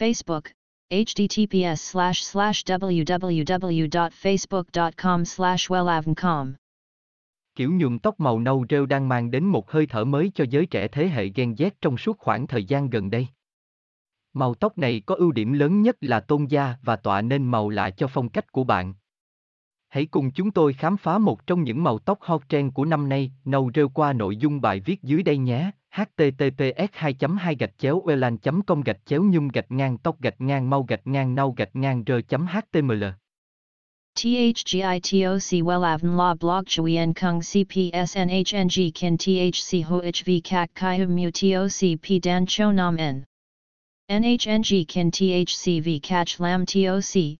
Facebook, https slash slash www.facebook.com slash wellavncom. Kiểu nhuộm tóc màu nâu rêu đang mang đến một hơi thở mới cho giới trẻ thế hệ Gen Z trong suốt khoảng thời gian gần đây. Màu tóc này có ưu điểm lớn nhất là tôn da và tọa nên màu lạ cho phong cách của bạn. Hãy cùng chúng tôi khám phá một trong những màu tóc hot trend của năm nay, nâu rêu qua nội dung bài viết dưới đây nhé https 2 2 gạch chéo welan com gạch chéo nhung gạch ngang tóc gạch ngang mau gạch ngang nau gạch ngang r html THGITOC WELAVN La Blog Chuyen Kung CPSNHNG Kin THC HOHV CHI HUM Mu TOC P Dan Cho Nam N. NHNG Kin THC V CACH Lam TOC